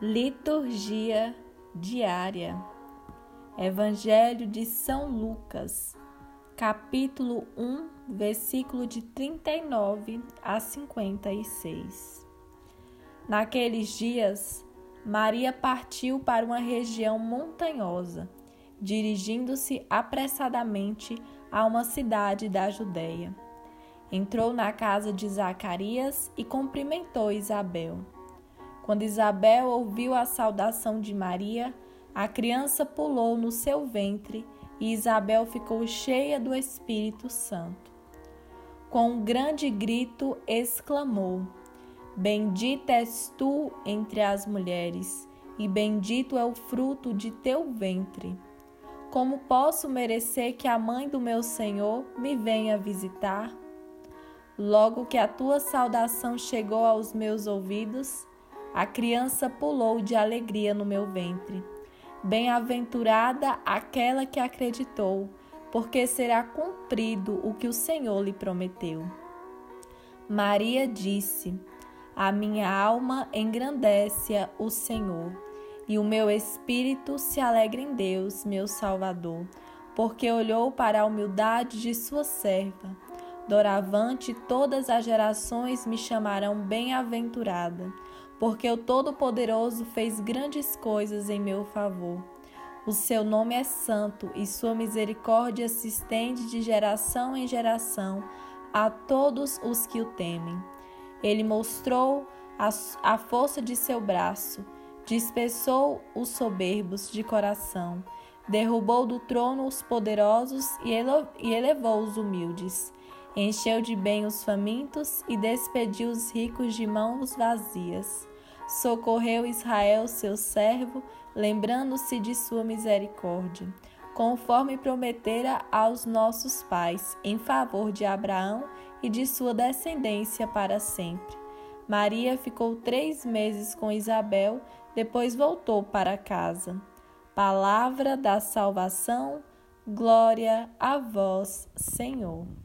Liturgia diária. Evangelho de São Lucas, capítulo 1, versículo de 39 a 56. Naqueles dias, Maria partiu para uma região montanhosa, dirigindo-se apressadamente a uma cidade da Judéia. Entrou na casa de Zacarias e cumprimentou Isabel. Quando Isabel ouviu a saudação de Maria, a criança pulou no seu ventre e Isabel ficou cheia do Espírito Santo. Com um grande grito exclamou: Bendita és tu entre as mulheres, e bendito é o fruto de teu ventre. Como posso merecer que a mãe do meu Senhor me venha visitar? Logo que a tua saudação chegou aos meus ouvidos, a criança pulou de alegria no meu ventre. Bem-aventurada aquela que acreditou, porque será cumprido o que o Senhor lhe prometeu. Maria disse: A minha alma engrandece o Senhor, e o meu espírito se alegra em Deus, meu Salvador, porque olhou para a humildade de sua serva. Doravante todas as gerações me chamarão bem-aventurada porque o Todo-Poderoso fez grandes coisas em meu favor. O seu nome é santo e sua misericórdia se estende de geração em geração a todos os que o temem. Ele mostrou a, a força de seu braço, dispersou os soberbos de coração, derrubou do trono os poderosos e elevou os humildes. Encheu de bem os famintos e despediu os ricos de mãos vazias. Socorreu Israel, seu servo, lembrando-se de sua misericórdia, conforme prometera aos nossos pais, em favor de Abraão e de sua descendência para sempre. Maria ficou três meses com Isabel, depois voltou para casa. Palavra da salvação, glória a vós, Senhor.